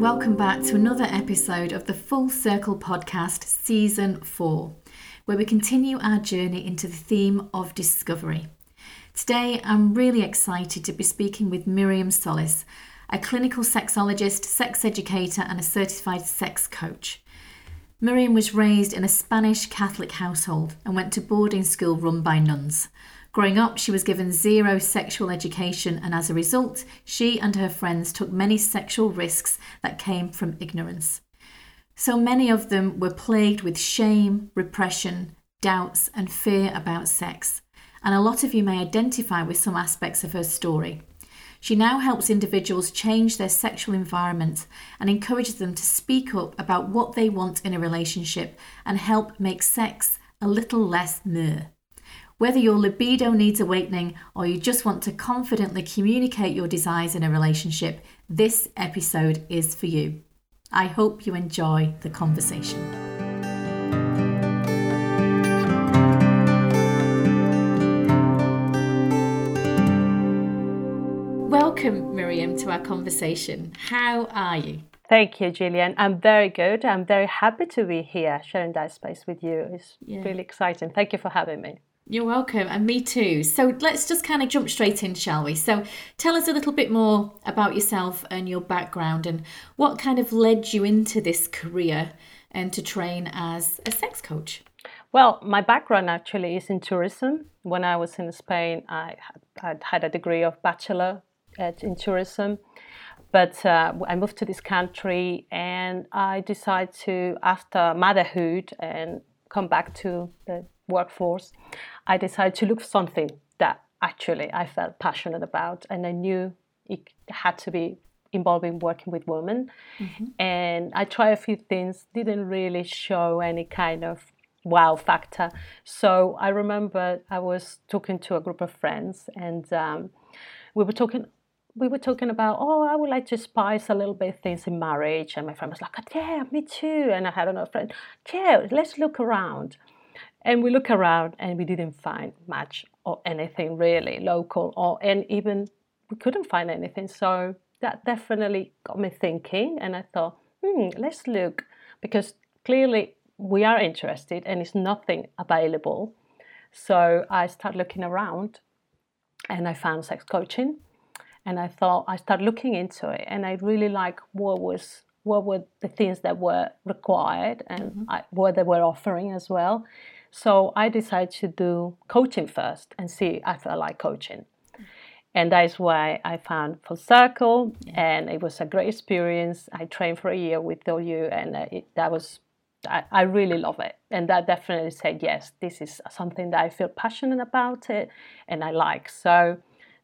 welcome back to another episode of the Full Circle Podcast, Season 4, where we continue our journey into the theme of discovery. Today, I'm really excited to be speaking with Miriam Solis, a clinical sexologist, sex educator, and a certified sex coach. Miriam was raised in a Spanish Catholic household and went to boarding school run by nuns. Growing up, she was given zero sexual education, and as a result, she and her friends took many sexual risks that came from ignorance. So many of them were plagued with shame, repression, doubts, and fear about sex. And a lot of you may identify with some aspects of her story. She now helps individuals change their sexual environment and encourages them to speak up about what they want in a relationship and help make sex a little less meh. Whether your libido needs awakening or you just want to confidently communicate your desires in a relationship, this episode is for you. I hope you enjoy the conversation. Welcome, Miriam, to our conversation. How are you? Thank you, Gillian. I'm very good. I'm very happy to be here sharing that space with you. It's yeah. really exciting. Thank you for having me. You're welcome, and me too. So let's just kind of jump straight in, shall we? So tell us a little bit more about yourself and your background and what kind of led you into this career and to train as a sex coach. Well, my background actually is in tourism. When I was in Spain, I had, a degree of bachelor in tourism. But uh, I moved to this country and I decided to, after motherhood and come back to the workforce, I decided to look for something that actually I felt passionate about and I knew it had to be involving working with women. Mm-hmm. And I tried a few things, didn't really show any kind of wow factor. So I remember I was talking to a group of friends and um, we were talking we were talking about, oh, I would like to spice a little bit things in marriage. And my friend was like, yeah, me too. And I had another friend, yeah, let's look around. And we look around and we didn't find much or anything really local or and even we couldn't find anything. So that definitely got me thinking and I thought, hmm, let's look because clearly we are interested and it's nothing available. So I started looking around and I found sex coaching and I thought I started looking into it, and I really like what was what were the things that were required and mm-hmm. I, what they were offering as well. So I decided to do coaching first and see if I like coaching. And that is why I found Full Circle, and it was a great experience. I trained for a year with you, and uh, it, that was I, I, really love it. And that definitely said yes, this is something that I feel passionate about it, and I like. So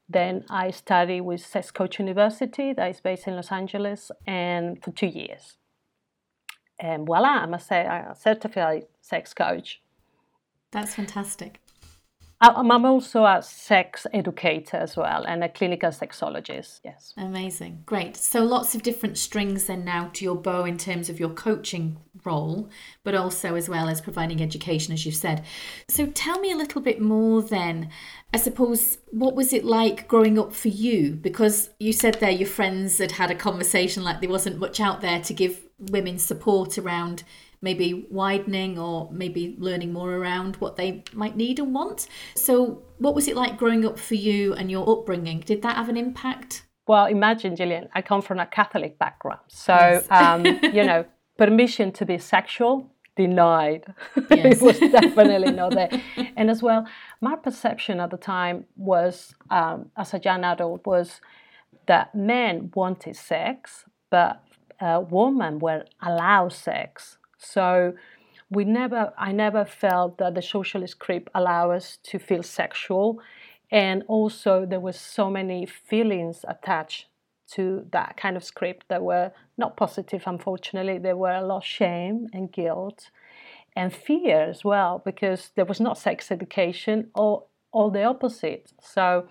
then I studied with Sex Coach University, that is based in Los Angeles, and for two years. And voila, I'm a, a certified sex coach. That's fantastic. Uh, um, I'm also a sex educator as well and a clinical sexologist. Yes. Amazing. Great. So lots of different strings then now to your bow in terms of your coaching role, but also as well as providing education, as you've said. So tell me a little bit more then. I suppose, what was it like growing up for you? Because you said there your friends had had a conversation like there wasn't much out there to give women support around maybe widening or maybe learning more around what they might need and want. So, what was it like growing up for you and your upbringing? Did that have an impact? Well, imagine, Gillian, I come from a Catholic background. So, yes. um, you know, permission to be sexual denied. Yes. it was definitely not there. And as well, my perception at the time was, um, as a young adult, was that men wanted sex, but uh, women were allowed sex. So we never, I never felt that the socialist script allow us to feel sexual, and also there were so many feelings attached to that kind of script that were not positive. Unfortunately, there were a lot of shame and guilt and fear as well because there was not sex education or all the opposite. So,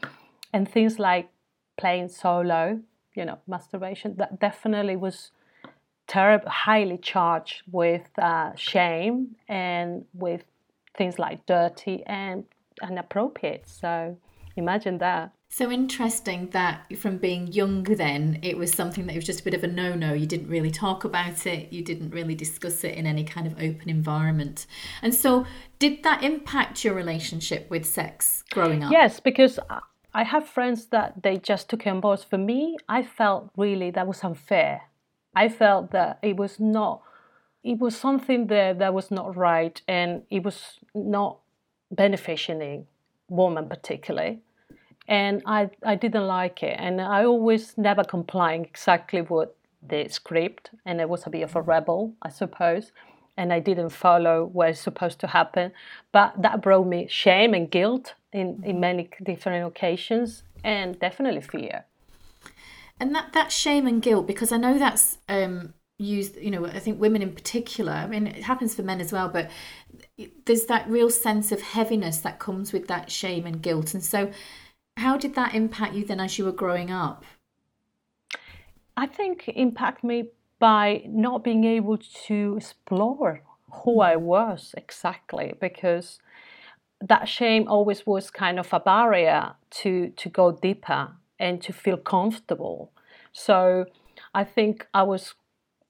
and things like playing solo, you know, masturbation, that definitely was terrible, highly charged with uh, shame and with things like dirty and inappropriate. So imagine that. So interesting that from being young, then it was something that was just a bit of a no no. You didn't really talk about it, you didn't really discuss it in any kind of open environment. And so, did that impact your relationship with sex growing up? Yes, because I have friends that they just took it on board. For me, I felt really that was unfair. I felt that it was not, it was something there that was not right and it was not benefiting women particularly. And I, I didn't like it. And i always never complying exactly what the script and i was a bit of a rebel i suppose and i didn't follow what is supposed to happen. But that brought me shame and guilt in, in many different occasions and definitely fear and that, that shame and guilt because i know that's um, used you know i think women in particular i mean it happens for men as well but there's that real sense of heaviness that comes with that shame and guilt and so how did that impact you then as you were growing up? I think impact me by not being able to explore who I was exactly because that shame always was kind of a barrier to to go deeper and to feel comfortable. So I think I was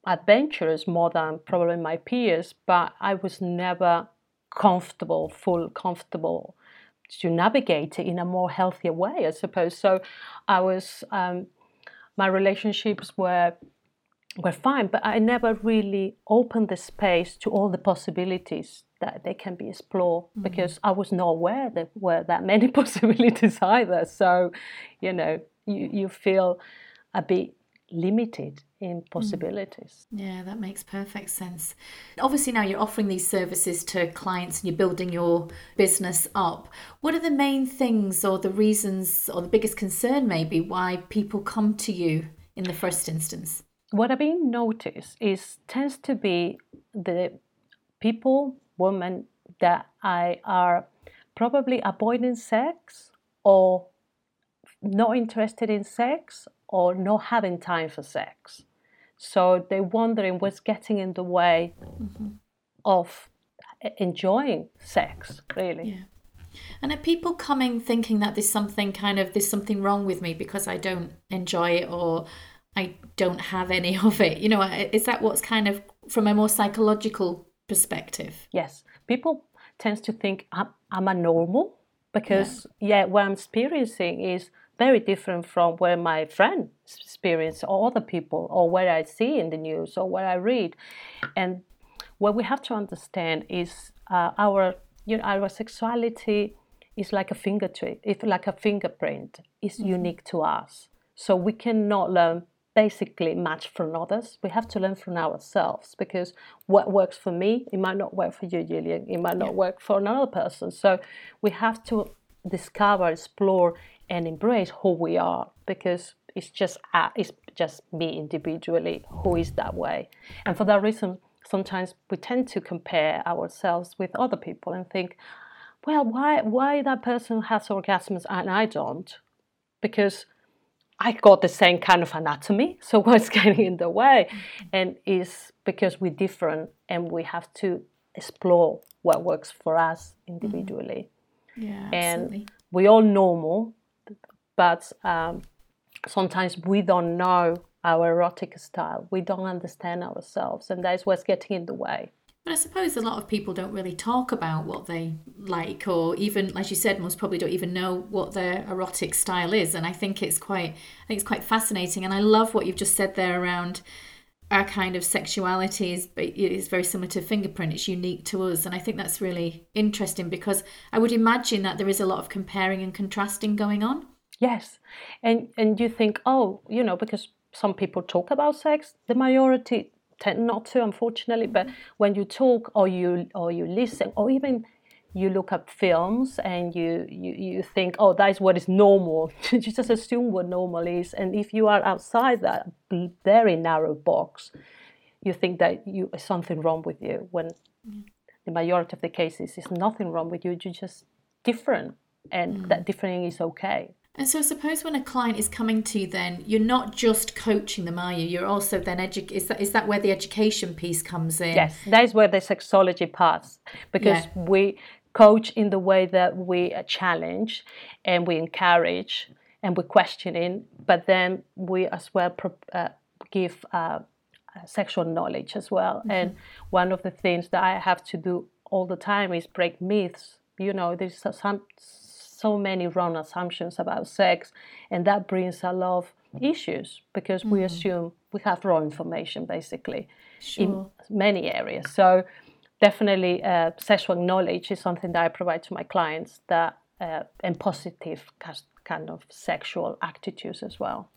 adventurous more than probably my peers, but I was never comfortable, full comfortable to navigate it in a more healthier way, I suppose. So I was, um, my relationships were were fine, but I never really opened the space to all the possibilities that they can be explored mm-hmm. because I was not aware that were that many possibilities either. So, you know, you, you feel a bit limited in mm. possibilities. Yeah, that makes perfect sense. Obviously, now you're offering these services to clients and you're building your business up. What are the main things or the reasons or the biggest concern, maybe, why people come to you in the first instance? What I've been noticed is tends to be the people, women that I are probably avoiding sex or not interested in sex or not having time for sex. So they're wondering what's getting in the way mm-hmm. of enjoying sex, really. Yeah. And are people coming thinking that there's something kind of there's something wrong with me because I don't enjoy it or I don't have any of it? You know, is that what's kind of from a more psychological perspective? Yes, people tends to think I'm, I'm a normal because yeah. yeah, what I'm experiencing is very different from where my friends experience or other people or what I see in the news or what I read. And what we have to understand is uh, our you know our sexuality is like a fingerprint, if like a fingerprint, is mm-hmm. unique to us. So we cannot learn basically match from others. We have to learn from ourselves because what works for me, it might not work for you, Julian. It might not yeah. work for another person. So we have to discover, explore, and embrace who we are because it's just uh, it's just me individually who is that way and for that reason sometimes we tend to compare ourselves with other people and think well why why that person has orgasms and i don't because i got the same kind of anatomy so what's getting in the way and is because we're different and we have to explore what works for us individually yeah absolutely. and we all normal but um, sometimes we don't know our erotic style. We don't understand ourselves, and that's what's getting in the way. But I suppose a lot of people don't really talk about what they like, or even, as you said, most probably don't even know what their erotic style is. And I think it's quite, I think it's quite fascinating. And I love what you've just said there around our kind of sexuality is is very similar to fingerprint. It's unique to us, and I think that's really interesting because I would imagine that there is a lot of comparing and contrasting going on. Yes, and and you think, oh, you know, because some people talk about sex, the majority tend not to, unfortunately. But when you talk, or you or you listen, or even you look up films and you, you, you think, oh, that is what is normal. you just assume what normal is. And if you are outside that very narrow box, you think that you something wrong with you when the majority of the cases is nothing wrong with you. You're just different, and mm. that different is okay. And so, I suppose when a client is coming to you, then you're not just coaching them, are you? You're also then edu- is that is that where the education piece comes in? Yes, that is where the sexology parts because yeah. we coach in the way that we challenge and we encourage and we're questioning, but then we as well pro- uh, give uh, sexual knowledge as well. Mm-hmm. And one of the things that I have to do all the time is break myths. You know, there's some so many wrong assumptions about sex, and that brings a lot of issues because mm-hmm. we assume we have wrong information basically sure. in many areas. So definitely, uh, sexual knowledge is something that I provide to my clients that uh, and positive kind of sexual attitudes as well.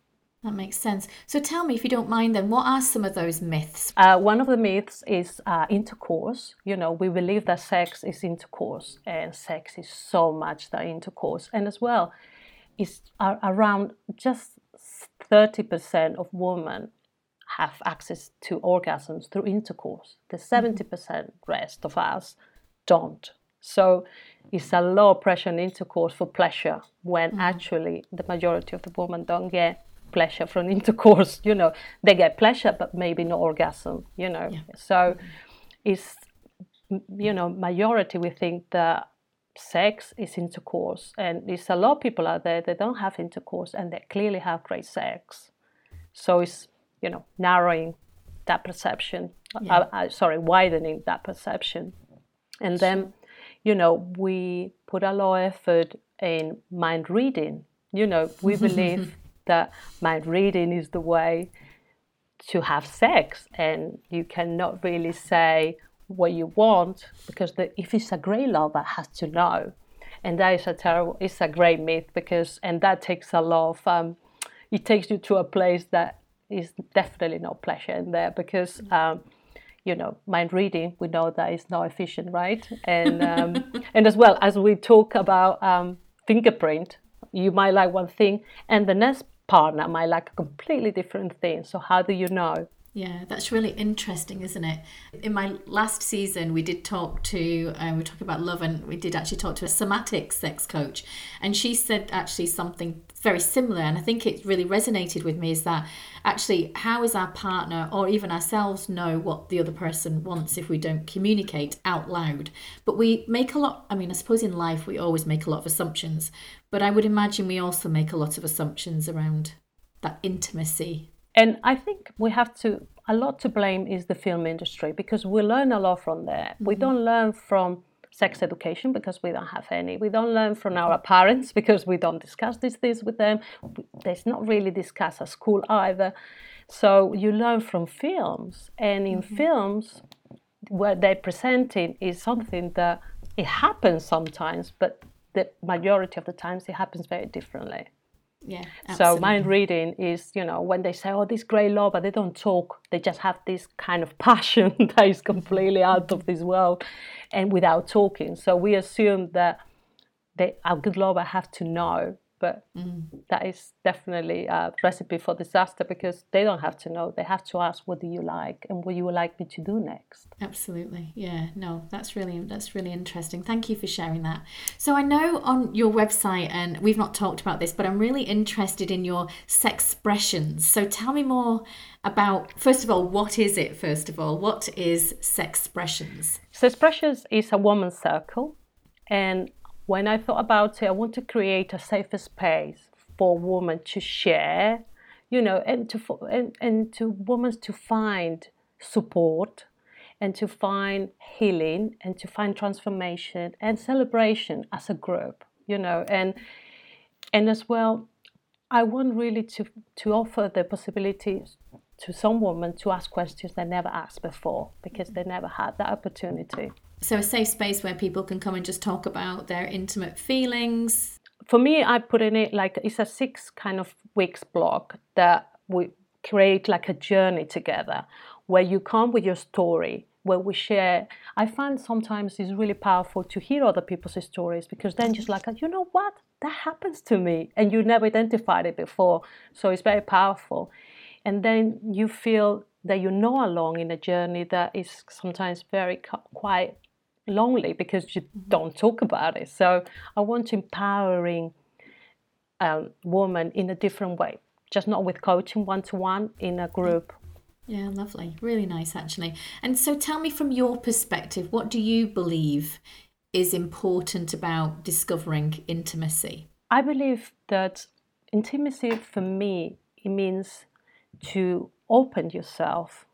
That makes sense. So tell me, if you don't mind, then what are some of those myths? Uh, one of the myths is uh, intercourse. You know, we believe that sex is intercourse, and sex is so much that intercourse. And as well, it's around just 30% of women have access to orgasms through intercourse. The 70% mm-hmm. rest of us don't. So it's a low pressure in intercourse for pleasure when mm. actually the majority of the women don't get pleasure from intercourse you know they get pleasure but maybe no orgasm you know yeah. so it's you know majority we think that sex is intercourse and there's a lot of people out there that don't have intercourse and they clearly have great sex so it's you know narrowing that perception yeah. uh, uh, sorry widening that perception and then you know we put a lot of effort in mind reading you know we believe that mind reading is the way to have sex and you cannot really say what you want because the, if it's a great lover has to know. And that is a terrible it's a great myth because and that takes a lot of um, it takes you to a place that is definitely no pleasure in there because um, you know mind reading we know that is not efficient right? And um, and as well as we talk about um, fingerprint you might like one thing and the next partner might like a completely different thing. So, how do you know? Yeah, that's really interesting, isn't it? In my last season, we did talk to, um, we talked about love, and we did actually talk to a somatic sex coach. And she said actually something very similar. And I think it really resonated with me is that actually, how is our partner or even ourselves know what the other person wants if we don't communicate out loud? But we make a lot, I mean, I suppose in life we always make a lot of assumptions, but I would imagine we also make a lot of assumptions around that intimacy and I think we have to, a lot to blame is the film industry because we learn a lot from there. Mm-hmm. We don't learn from sex education because we don't have any. We don't learn from our parents because we don't discuss these things with them. There's not really discussed at school either. So you learn from films, and in mm-hmm. films, what they're presenting is something that it happens sometimes, but the majority of the times it happens very differently. Yeah. Absolutely. So mind reading is, you know, when they say, "Oh, this great love," but they don't talk. They just have this kind of passion that is completely out of this world, and without talking. So we assume that they, our oh, good lover have to know but mm. that is definitely a recipe for disaster because they don't have to know. They have to ask, "What do you like?" and what you would like me to do next. Absolutely, yeah. No, that's really that's really interesting. Thank you for sharing that. So I know on your website, and we've not talked about this, but I'm really interested in your sex expressions. So tell me more about first of all, what is it? First of all, what is sex expressions? Sex expressions is a woman's circle, and when I thought about it, I want to create a safer space for women to share, you know, and to and, and to women to find support and to find healing and to find transformation and celebration as a group, you know, and and as well, I want really to to offer the possibility to some women to ask questions they never asked before because they never had that opportunity. So, a safe space where people can come and just talk about their intimate feelings. For me, I put in it like it's a six kind of weeks block that we create like a journey together where you come with your story where we share. I find sometimes it's really powerful to hear other people's stories because then just like you know what? That happens to me. And you never identified it before. So it's very powerful. And then you feel that you know along in a journey that is sometimes very quite lonely because you mm-hmm. don't talk about it. So I want empowering um, women in a different way, just not with coaching one to one in a group. Yeah, lovely. Really nice, actually. And so tell me from your perspective, what do you believe is important about discovering intimacy? I believe that intimacy for me it means to open yourself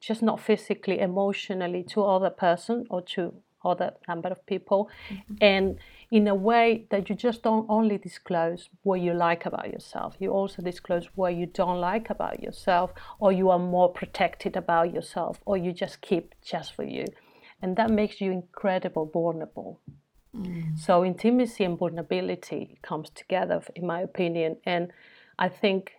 just not physically emotionally to other person or to other number of people. Mm-hmm. and in a way that you just don't only disclose what you like about yourself you also disclose what you don't like about yourself or you are more protected about yourself or you just keep just for you. And that makes you incredible vulnerable. Mm. so intimacy and vulnerability comes together in my opinion. And i think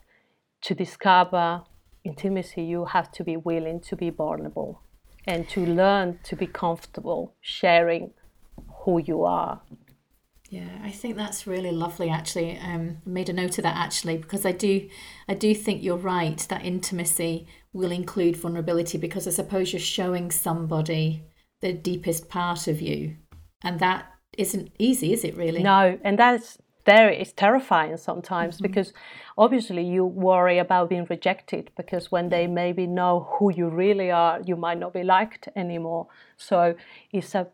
to discover intimacy, you have to be willing to be vulnerable and to learn to be comfortable sharing who you are. Yeah, I think that's really lovely. Actually, um, I made a note of that actually because I do, I do think you're right that intimacy will include vulnerability because I suppose you're showing somebody the deepest part of you, and that isn't easy, is it? Really? No, and that's there it's terrifying sometimes mm-hmm. because obviously you worry about being rejected because when they maybe know who you really are you might not be liked anymore. So it's a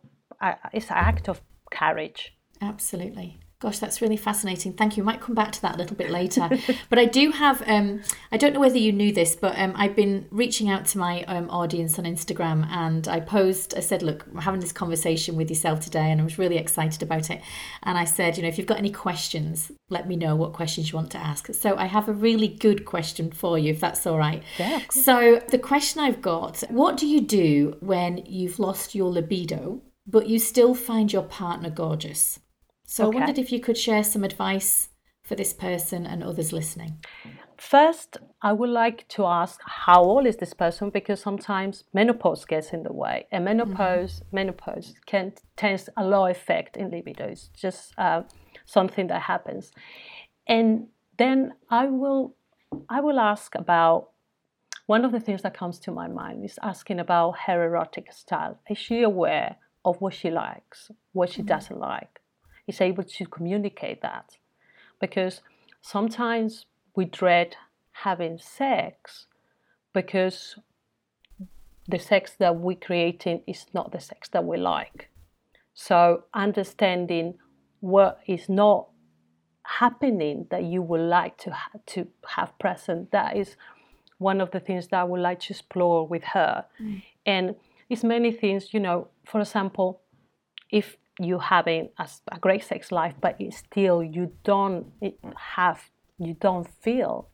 it's an act of courage. Absolutely Gosh, that's really fascinating. Thank you. Might come back to that a little bit later. but I do have, um, I don't know whether you knew this, but um, I've been reaching out to my um, audience on Instagram and I posed, I said, look, we're having this conversation with yourself today and I was really excited about it. And I said, you know, if you've got any questions, let me know what questions you want to ask. So I have a really good question for you, if that's all right. Yeah. So the question I've got what do you do when you've lost your libido, but you still find your partner gorgeous? So okay. I wondered if you could share some advice for this person and others listening. First, I would like to ask how old is this person because sometimes menopause gets in the way, and menopause mm-hmm. menopause can tends a low effect in libido. It's just uh, something that happens, and then I will I will ask about one of the things that comes to my mind is asking about her erotic style. Is she aware of what she likes, what she mm-hmm. doesn't like? Is able to communicate that. Because sometimes we dread having sex because the sex that we're creating is not the sex that we like. So understanding what is not happening that you would like to ha- to have present that is one of the things that I would like to explore with her. Mm. And it's many things, you know, for example, if you having a, a great sex life, but still you don't have, you don't feel,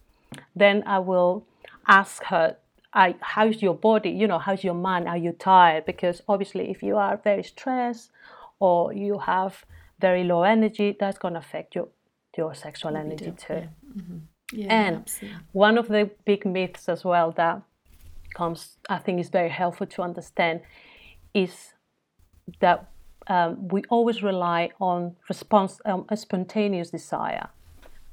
then I will ask her, I, how's your body? You know, how's your mind? Are you tired? Because obviously, if you are very stressed or you have very low energy, that's going to affect your your sexual energy too. Yeah. Mm-hmm. Yeah, and absolutely. one of the big myths as well that comes, I think, is very helpful to understand, is that um, we always rely on response, um, a spontaneous desire.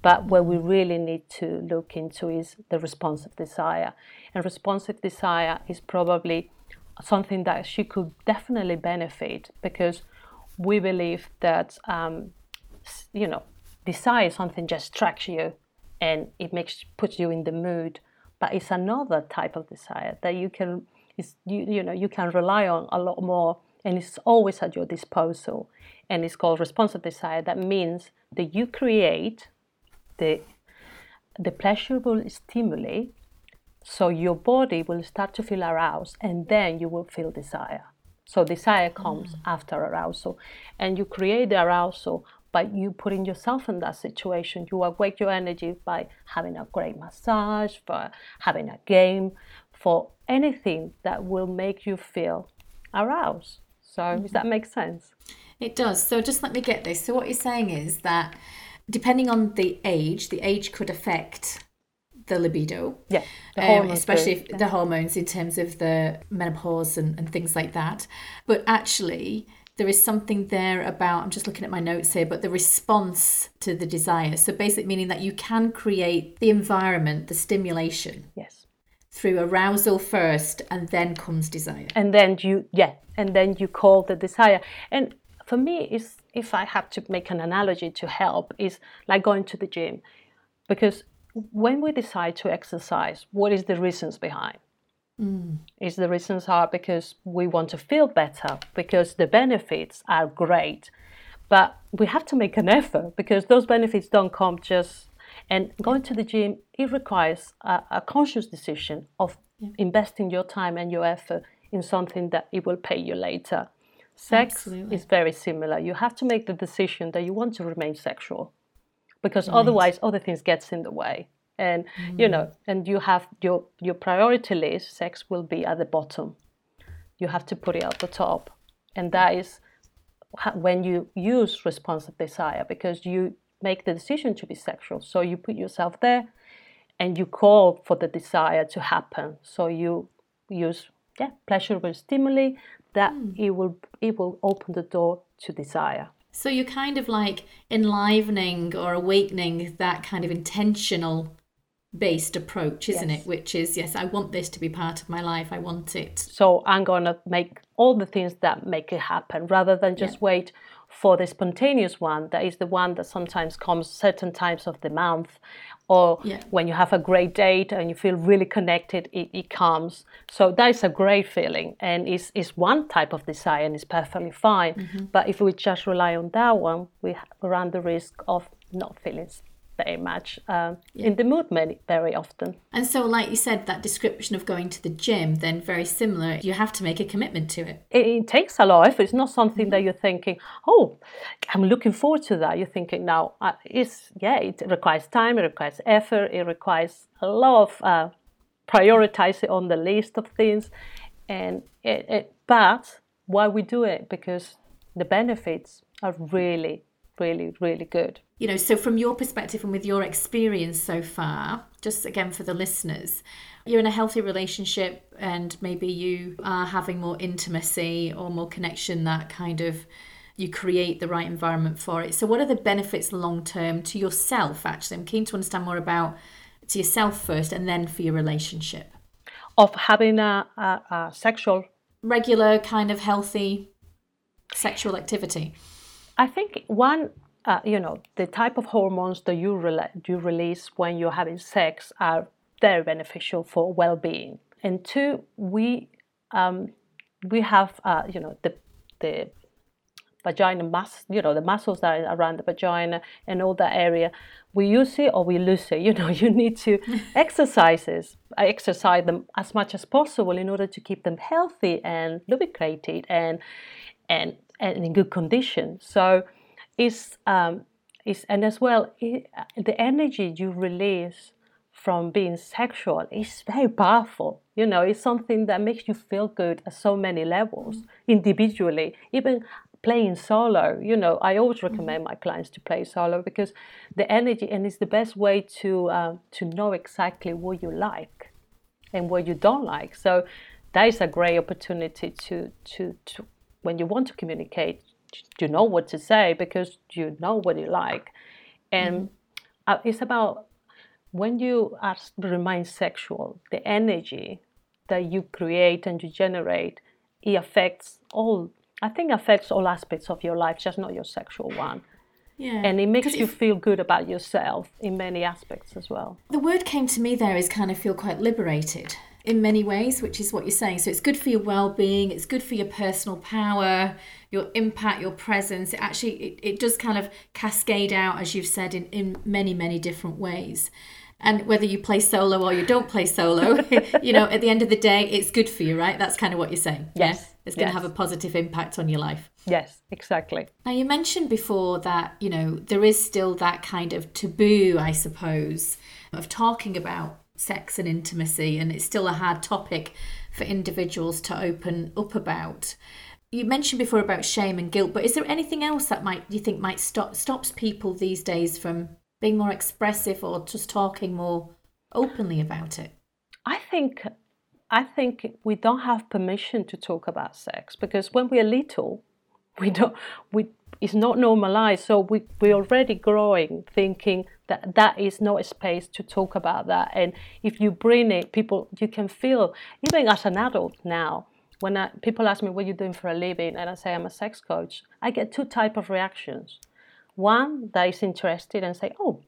But what we really need to look into is the responsive desire. And responsive desire is probably something that she could definitely benefit because we believe that, um, you know, desire is something just strikes you and it makes puts you in the mood. But it's another type of desire that you can, you, you know, you can rely on a lot more and it's always at your disposal. And it's called responsive desire. That means that you create the, the pleasurable stimuli so your body will start to feel aroused and then you will feel desire. So desire comes mm. after arousal. And you create the arousal by you putting yourself in that situation. You awake your energy by having a great massage, for having a game, for anything that will make you feel aroused. So mm-hmm. does that make sense? It does. So just let me get this. So what you're saying is that depending on the age, the age could affect the libido. Yeah. The um, especially if, yeah. the hormones in terms of the menopause and, and things like that. But actually there is something there about I'm just looking at my notes here, but the response to the desire. So basically meaning that you can create the environment, the stimulation. Yes through arousal first and then comes desire. And then you yeah and then you call the desire. And for me is if i have to make an analogy to help is like going to the gym. Because when we decide to exercise what is the reasons behind? Mm. is the reasons are because we want to feel better because the benefits are great. But we have to make an effort because those benefits don't come just And going to the gym, it requires a, a conscious decision of yeah. investing your time and your effort in something that it will pay you later. Sex Absolutely. is very similar. You have to make the decision that you want to remain sexual because right. otherwise other things gets in the way and mm. you know and you have your your priority list sex will be at the bottom you have to put it at the top and that is when you use responsive desire because you make the decision to be sexual so you put yourself there and you call for the desire to happen so you use yeah pleasurable stimuli that mm. it will it will open the door to desire so you're kind of like enlivening or awakening that kind of intentional based approach, isn't yes. it? Which is, yes, I want this to be part of my life. I want it. So I'm going to make all the things that make it happen rather than just yeah. wait for the spontaneous one. That is the one that sometimes comes certain times of the month or yeah. when you have a great date and you feel really connected, it, it comes. So that is a great feeling and it's, it's one type of desire and it's perfectly fine. Mm-hmm. But if we just rely on that one, we run the risk of not feeling very much uh, yeah. in the mood many, very often. And so, like you said, that description of going to the gym, then very similar. You have to make a commitment to it. It, it takes a lot of effort. It's not something mm-hmm. that you're thinking, oh, I'm looking forward to that. You're thinking, now, uh, it's, yeah, it requires time, it requires effort, it requires a lot of uh, prioritizing on the list of things. And it, it, but why we do it? Because the benefits are really, really, really good you know, so from your perspective and with your experience so far, just again for the listeners, you're in a healthy relationship and maybe you are having more intimacy or more connection, that kind of you create the right environment for it. So, what are the benefits long term to yourself? Actually, I'm keen to understand more about to yourself first and then for your relationship. Of having a, a, a sexual, regular, kind of healthy sexual activity. I think one uh, you know, the type of hormones that you, re- you release when you're having sex are very beneficial for well-being. And two, we um, we have uh, you know the the vagina mus you know the muscles that are around the vagina and all that area. We use it or we lose it. You know, you need to exercises exercise them as much as possible in order to keep them healthy and lubricated and and and in good condition. So is um, is and as well it, the energy you release from being sexual is very powerful. You know, it's something that makes you feel good at so many levels individually. Even playing solo, you know, I always recommend my clients to play solo because the energy and it's the best way to uh, to know exactly what you like and what you don't like. So that is a great opportunity to to to when you want to communicate you know what to say because you know what you like and mm-hmm. uh, it's about when you are remain sexual the energy that you create and you generate it affects all i think affects all aspects of your life just not your sexual one yeah. And it makes you feel good about yourself in many aspects as well. The word came to me there is kind of feel quite liberated in many ways, which is what you're saying. So it's good for your well-being, it's good for your personal power, your impact, your presence. It actually it, it does kind of cascade out, as you've said, in, in many, many different ways. And whether you play solo or you don't play solo, you know, at the end of the day, it's good for you, right? That's kind of what you're saying. Yes. Yeah? It's going yes. to have a positive impact on your life. Yes, exactly. Now, you mentioned before that, you know, there is still that kind of taboo, I suppose, of talking about sex and intimacy, and it's still a hard topic for individuals to open up about. You mentioned before about shame and guilt, but is there anything else that might you think might stop stops people these days from being more expressive or just talking more openly about it? I think I think we don't have permission to talk about sex because when we're little, we don't we it's not normalized. So we we're already growing thinking that that is not a space to talk about that. And if you bring it, people you can feel even as an adult now. When I, people ask me what you're doing for a living, and I say I'm a sex coach, I get two type of reactions. One that is interested and say, "Oh,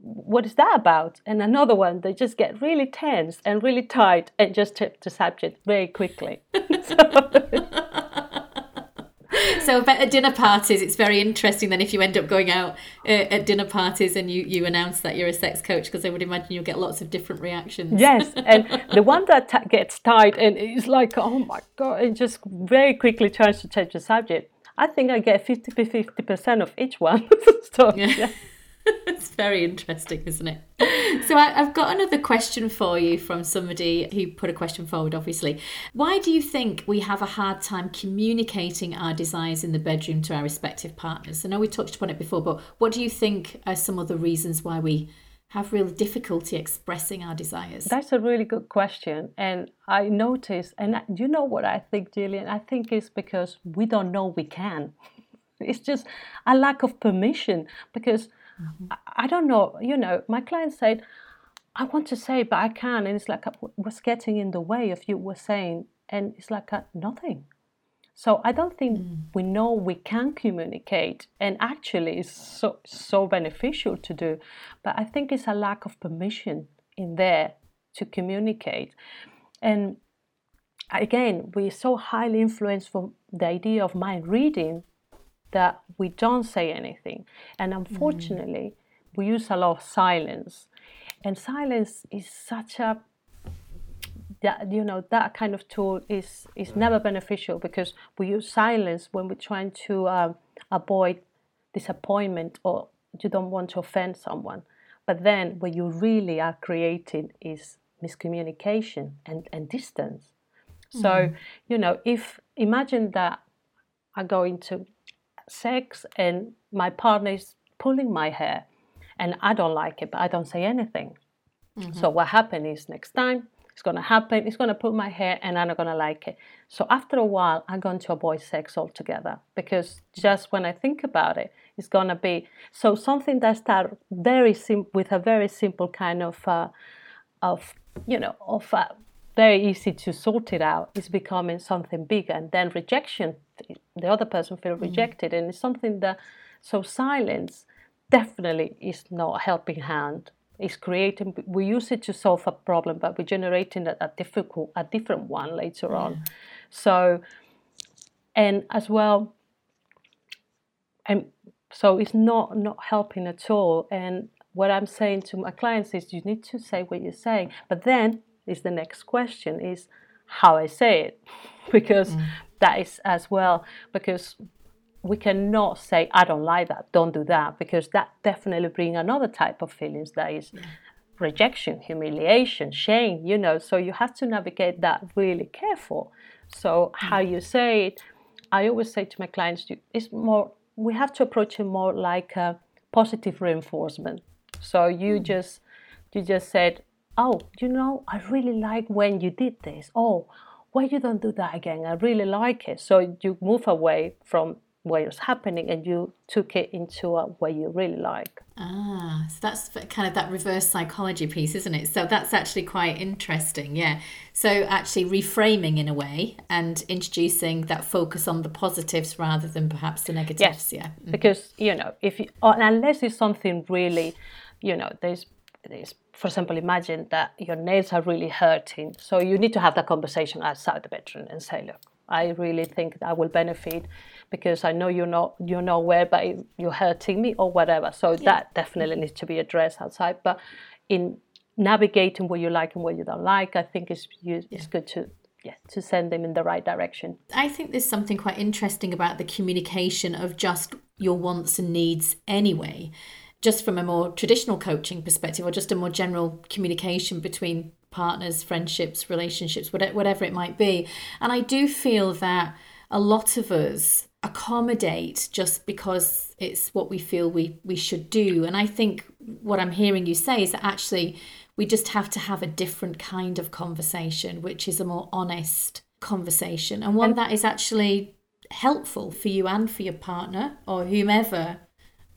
what is that about? And another one, they just get really tense and really tight and just tip the subject very quickly. so, so at dinner parties, it's very interesting. Then if you end up going out uh, at dinner parties and you you announce that you're a sex coach, because I would imagine you'll get lots of different reactions. Yes, and the one that t- gets tight and is like, oh my god, it just very quickly turns to change the subject. I think I get 50 50 percent of each one. so, yeah. yeah. it's very interesting, isn't it? So I, have got another question for you from somebody who put a question forward, obviously. Why do you think we have a hard time communicating our desires in the bedroom to our respective partners? I know we touched upon it before, but what do you think are some of the reasons why we have real difficulty expressing our desires? That's a really good question. And I notice, and you know what I think, Gillian? I think it's because we don't know we can. It's just a lack of permission because Mm-hmm. I, don't know, you know, my client said, I want to say, but I can't. And it's like, what's getting in the way of you were saying? And it's like, a, nothing. So I don't think mm. we know we can communicate, and actually, it's so so beneficial to do. But I think it's a lack of permission in there to communicate, and again, we're so highly influenced from the idea of mind reading that we don't say anything. And unfortunately, mm. we use a lot of silence. And silence is such a that you know that kind of tool is is never beneficial because we use silence when we're trying to um, avoid disappointment or you don't want to offend someone. But then what you really are creating is miscommunication and, and distance. Mm. So, you know, if imagine that I go into sex and my partner is pulling my hair and I don't like it, but I don't say anything. Mm-hmm. So what happens is next time it's gonna happen, it's gonna pull my hair and I'm not gonna like it. So after a while I'm going to avoid sex altogether because just when I think about it, it's gonna be so something that start very simple with a very simple kind of uh, of you know of uh, very easy to sort it out is becoming something bigger and then rejection the other person feel mm. rejected mm. and it's something that so silence definitely is not a helping hand it's creating we use it to solve a problem but we're generating a, a difficult a different one later yeah. on so and as well and so it's not not helping at all and what i'm saying to my clients is you need to say what you're saying but then is the next question is how I say it because mm. that is as well because we cannot say I don't like that, don't do that because that definitely bring another type of feelings that is yeah. rejection, humiliation, shame, you know. So you have to navigate that really careful. So mm. how you say it, I always say to my clients, it's more we have to approach it more like a positive reinforcement. So you mm. just you just said oh, you know, I really like when you did this. Oh, why you don't do that again? I really like it. So you move away from what was happening and you took it into a what you really like. Ah, so that's kind of that reverse psychology piece, isn't it? So that's actually quite interesting, yeah. So actually reframing in a way and introducing that focus on the positives rather than perhaps the negatives. Yes, yeah. Mm-hmm. Because you know, if you, unless it's something really, you know, there's for example, imagine that your nails are really hurting. So you need to have that conversation outside the bedroom and say, look, I really think I will benefit because I know you're not you're not aware, but you're hurting me or whatever. So yeah. that definitely needs to be addressed outside. But in navigating what you like and what you don't like, I think it's it's yeah. good to yeah, to send them in the right direction. I think there's something quite interesting about the communication of just your wants and needs anyway just from a more traditional coaching perspective or just a more general communication between partners, friendships, relationships, whatever it might be. And I do feel that a lot of us accommodate just because it's what we feel we, we should do. And I think what I'm hearing you say is that actually we just have to have a different kind of conversation, which is a more honest conversation and one that is actually helpful for you and for your partner or whomever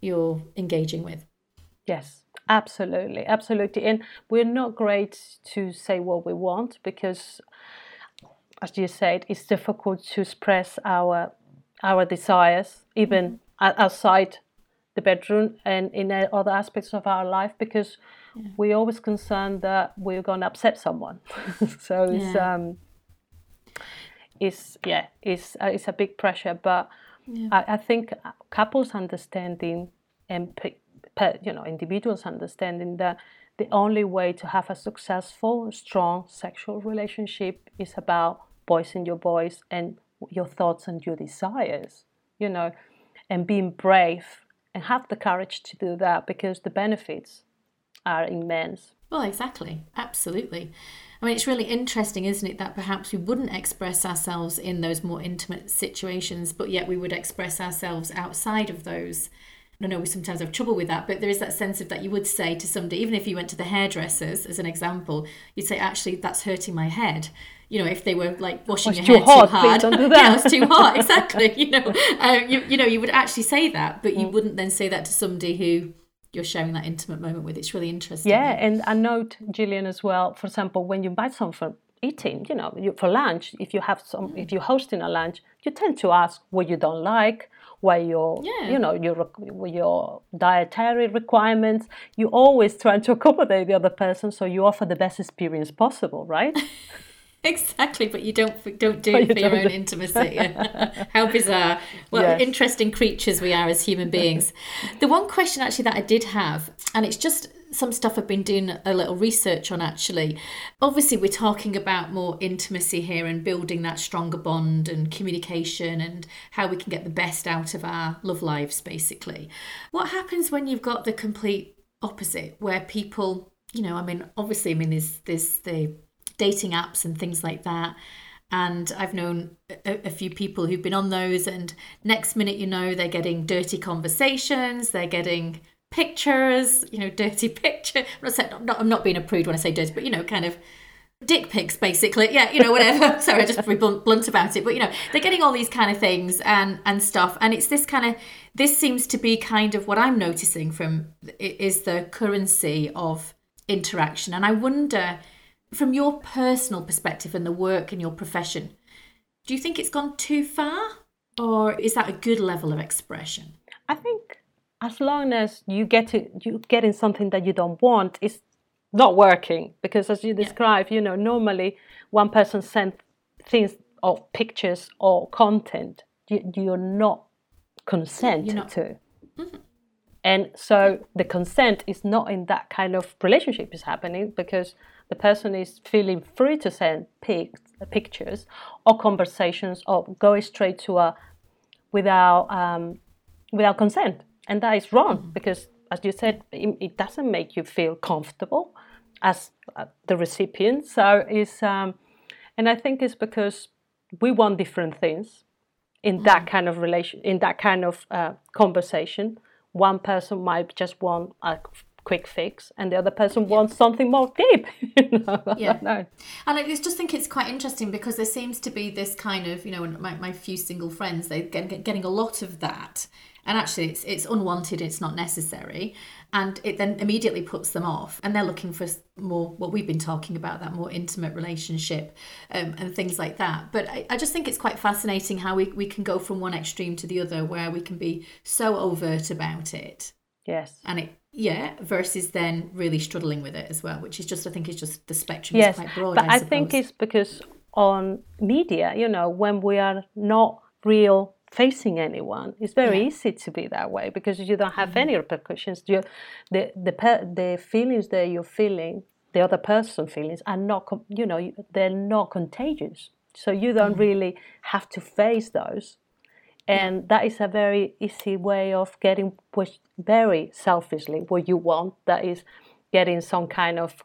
you're engaging with. Yes, absolutely, absolutely. And we're not great to say what we want because, as you said, it's difficult to express our our desires even mm-hmm. outside the bedroom and in other aspects of our life because yeah. we're always concerned that we're going to upset someone. so it's um, it's yeah, it's uh, it's a big pressure, but Yeah. I, I, think uh, couples understanding and you know individuals understanding that the only way to have a successful, strong sexual relationship is about voicing your voice and your thoughts and your desires, you know, and being brave and have the courage to do that because the benefits are immense. Well, exactly. Absolutely. I mean, it's really interesting, isn't it, that perhaps we wouldn't express ourselves in those more intimate situations, but yet we would express ourselves outside of those. I know we sometimes have trouble with that, but there is that sense of that you would say to somebody, even if you went to the hairdressers as an example, you'd say, actually, that's hurting my head. You know, if they were like washing your too hair hot, too hard, do yeah, it's too hot. Exactly. You know, um, you, you know, you would actually say that, but you mm. wouldn't then say that to somebody who you're sharing that intimate moment with. It's really interesting. Yeah, and I note, Gillian, as well, for example, when you buy something for eating, you know, you, for lunch, if you have some, if you're hosting a lunch, you tend to ask what you don't like, what your, yeah. you know, your your dietary requirements. You always try to accommodate the other person, so you offer the best experience possible, right? exactly, but you don't don't do it for your own intimacy. How bizarre! What yes. interesting creatures we are as human beings. the one question actually that I did have, and it's just some stuff I've been doing a little research on actually. Obviously, we're talking about more intimacy here and building that stronger bond and communication and how we can get the best out of our love lives, basically. What happens when you've got the complete opposite, where people, you know, I mean, obviously, I mean, there's, there's the dating apps and things like that. And I've known a, a, few people who've been on those, and next minute, you know, they're getting dirty conversations, they're getting pictures, you know, dirty picture. I'm not, not, I'm not being a prude when I say dirty, but, you know, kind of dick pics basically yeah you know whatever sorry i just be blunt, blunt about it but you know they're getting all these kind of things and and stuff and it's this kind of this seems to be kind of what i'm noticing from is the currency of interaction and i wonder from your personal perspective and the work in your profession, do you think it's gone too far? Or is that a good level of expression? I think as long as you get to you getting something that you don't want, it's not working. Because as you describe, yeah. you know, normally one person sends things or pictures or content you, you're not consent you're not. to. Mm-hmm. And so the consent is not in that kind of relationship is happening because the person is feeling free to send pics, pictures or conversations or go straight to a without um, without consent, and that is wrong mm-hmm. because, as you said, it, it, doesn't make you feel comfortable as uh, the recipient. So it's um, and I think it's because we want different things in mm-hmm. that kind of relation, in that kind of uh, conversation. One person might just want a quick fix and the other person yeah. wants something more deep you know? yeah. And i just think it's quite interesting because there seems to be this kind of you know my, my few single friends they're getting, getting a lot of that. And actually it's, it's unwanted it's not necessary. And it then immediately puts them off. And they're looking for more what we've been talking about that more intimate relationship um, and things like that. But I, I just think it's quite fascinating how we, we can go from one extreme to the other where we can be so overt about it. Yes. And it yeah versus then really struggling with it as well which is just i think is just the spectrum yes, is quite broad but I, I think it's because on media you know when we are not real facing anyone it's very yeah. easy to be that way because you don't have mm-hmm. any repercussions you, the the the feelings that you're feeling the other person feelings are not you know they're not contagious so you don't mm-hmm. really have to face those and that is a very easy way of getting pushed very selfishly what you want. That is getting some kind of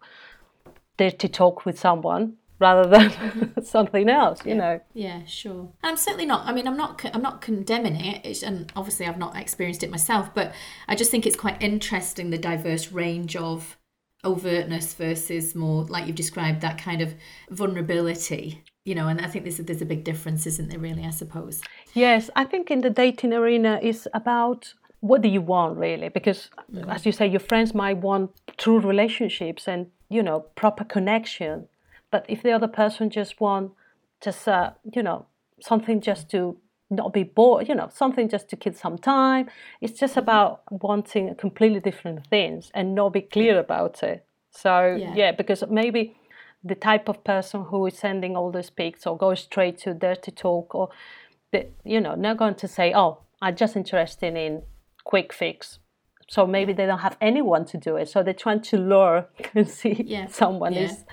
dirty talk with someone rather than something else you yeah. know? Yeah sure. And i'm certainly not i mean i'm not i'm not condemning it. It's, and obviously i've not experienced it myself but i just think it's quite interesting the diverse range of overtness versus more like you've described that kind of vulnerability you know and i think there's a, there's a big difference isn't there really i suppose? Yes i think in the dating arena is about what do you want really? Because mm-hmm. as you say your friends might want true relationships and you know proper connection. But if the other person just want just uh, you know something just to not be bored you know something just to kill some time it's just about wanting completely different things and not be clear about it. So yeah, yeah because maybe the type of person who is sending all those pics or goes straight to dirty talk or they, you know, not going to say, "Oh, I'm just interested in quick fix." So maybe they don't have anyone to do it. So they're trying to lure and see yeah. someone yeah. is.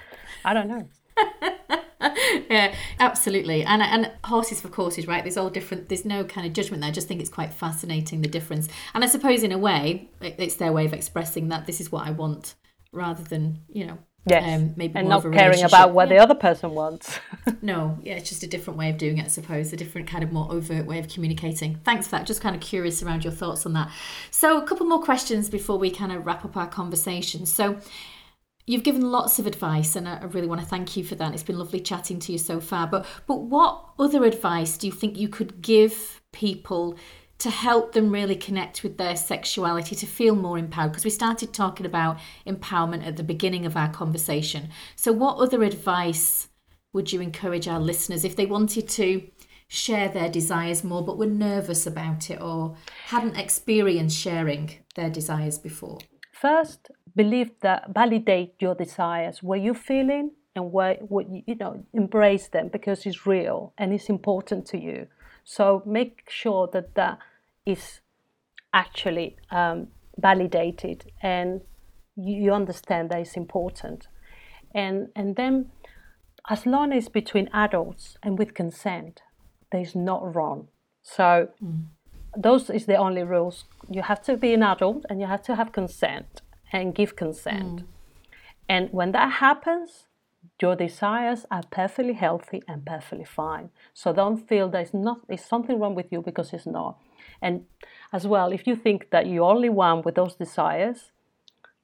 I don't know. yeah, absolutely. And and horses for courses, right? There's all different. There's no kind of judgment there. I just think it's quite fascinating the difference. And I suppose in a way, it's their way of expressing that this is what I want, rather than you know Yes, um, maybe and not caring about what yeah. the other person wants. no, yeah, it's just a different way of doing it, I suppose, a different kind of more overt way of communicating. Thanks for that. Just kind of curious around your thoughts on that. So, a couple more questions before we kind of wrap up our conversation. So, you've given lots of advice, and I really want to thank you for that. It's been lovely chatting to you so far. But, but what other advice do you think you could give people? To help them really connect with their sexuality to feel more empowered because we started talking about empowerment at the beginning of our conversation. So what other advice would you encourage our listeners if they wanted to share their desires more but were nervous about it or hadn't experienced sharing their desires before? First believe that validate your desires what you're feeling and what you know embrace them because it's real and it's important to you. So make sure that that is actually um, validated and you, you understand that it's important. And, and then, as long as between adults and with consent, there's not wrong. So, mm. those is the only rules. You have to be an adult and you have to have consent and give consent. Mm. And when that happens, your desires are perfectly healthy and perfectly fine. So don't feel there's not there's something wrong with you because it's not. And as well, if you think that you're only one with those desires,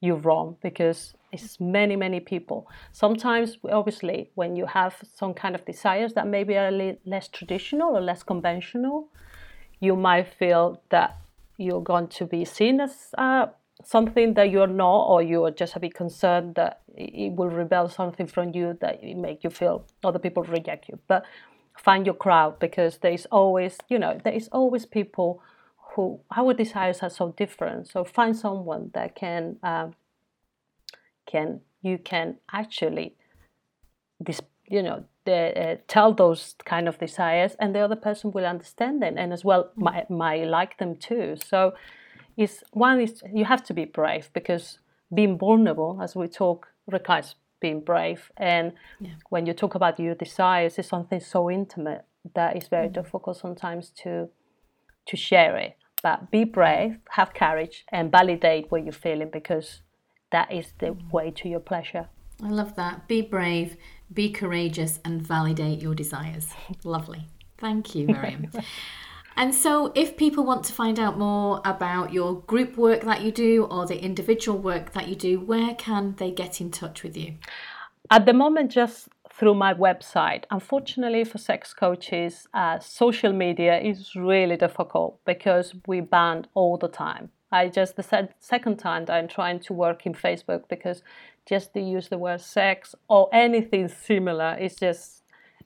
you're wrong because it's many, many people. Sometimes, obviously, when you have some kind of desires that maybe are a little less traditional or less conventional, you might feel that you're going to be seen as uh, something that you're not, or you're just a bit concerned that it will rebel something from you that it make you feel other people reject you. But find your crowd because there is always, you know, there is always people who our desires are so different. So find someone that can uh, can you can actually this you know the, uh, tell those kind of desires, and the other person will understand them, and as well might, might like them too. So is one is you have to be brave because being vulnerable, as we talk, requires being brave. And yeah. when you talk about your desires, it's something so intimate that it's very mm-hmm. difficult sometimes to to share it. But be brave, have courage, and validate what you're feeling because that is the mm-hmm. way to your pleasure. I love that. Be brave, be courageous, and validate your desires. Lovely. Thank you, Miriam. And so, if people want to find out more about your group work that you do or the individual work that you do, where can they get in touch with you? At the moment, just through my website. Unfortunately, for sex coaches, uh, social media is really difficult because we banned all the time. I just the second time that I'm trying to work in Facebook because just to use the word sex or anything similar is just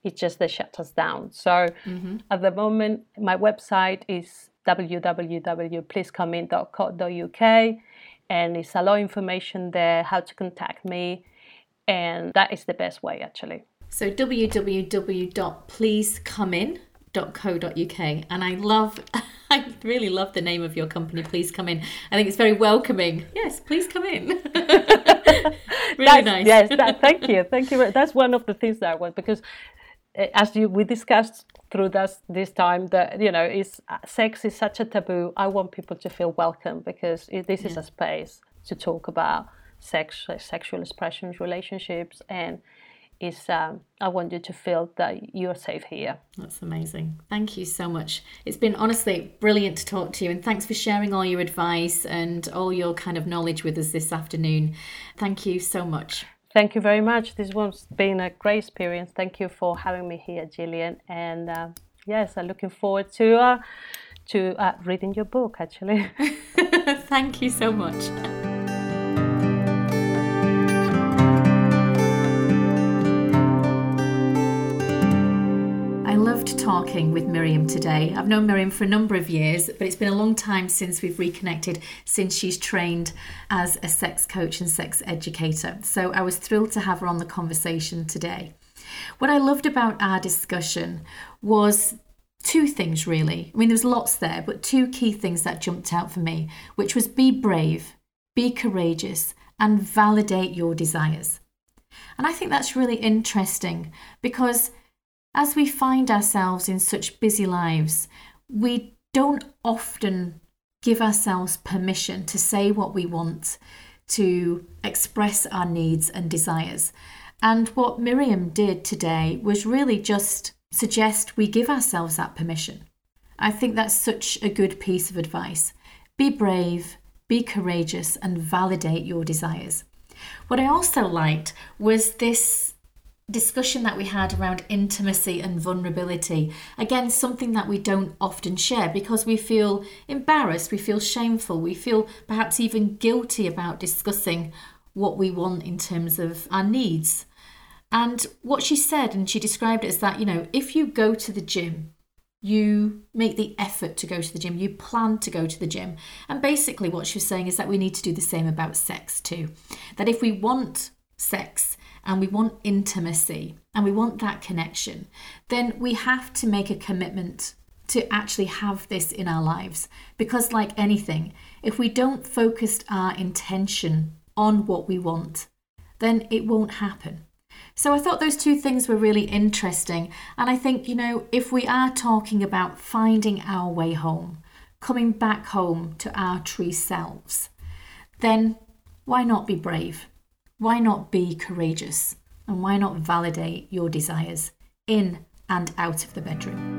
it's just they shut us down. So mm-hmm. at the moment, my website is www.pleasecomein.co.uk and it's a lot of information there, how to contact me, and that is the best way actually. So www.pleasecomein.co.uk and I love I really love the name of your company please come in I think it's very welcoming yes please come in really that's, nice yes that, thank you thank you that's one of the things that I want because as you, we discussed through this this time that you know is uh, sex is such a taboo. I want people to feel welcome because it, this yeah. is a space to talk about sex sexual expressions relationships and is um, i want you to feel that you're safe here. That's amazing. Thank you so much. It's been honestly brilliant to talk to you and thanks for sharing all your advice and all your kind of knowledge with us this afternoon. Thank you so much Thank you very much. This one's been a great experience. Thank you for having me here, Gillian. And uh, yes, I'm looking forward to uh, to uh, reading your book. Actually, thank you so much. Loved talking with Miriam today. I've known Miriam for a number of years, but it's been a long time since we've reconnected since she's trained as a sex coach and sex educator. So I was thrilled to have her on the conversation today. What I loved about our discussion was two things really. I mean, there's lots there, but two key things that jumped out for me, which was be brave, be courageous, and validate your desires. And I think that's really interesting because as we find ourselves in such busy lives, we don't often give ourselves permission to say what we want, to express our needs and desires. And what Miriam did today was really just suggest we give ourselves that permission. I think that's such a good piece of advice. Be brave, be courageous, and validate your desires. What I also liked was this discussion that we had around intimacy and vulnerability. Again, something that we don't often share because we feel embarrassed, we feel shameful, we feel perhaps even guilty about discussing what we want in terms of our needs. And what she said, and she described it as that, you know, if you go to the gym, you make the effort to go to the gym, you plan to go to the gym. And basically, what she was saying is that we need to do the same about sex too. That if we want sex, and we want intimacy and we want that connection, then we have to make a commitment to actually have this in our lives. Because, like anything, if we don't focus our intention on what we want, then it won't happen. So I thought those two things were really interesting. And I think, you know, if we are talking about finding our way home, coming back home to our true selves, then why not be brave? Why not be courageous? And why not validate your desires in and out of the bedroom?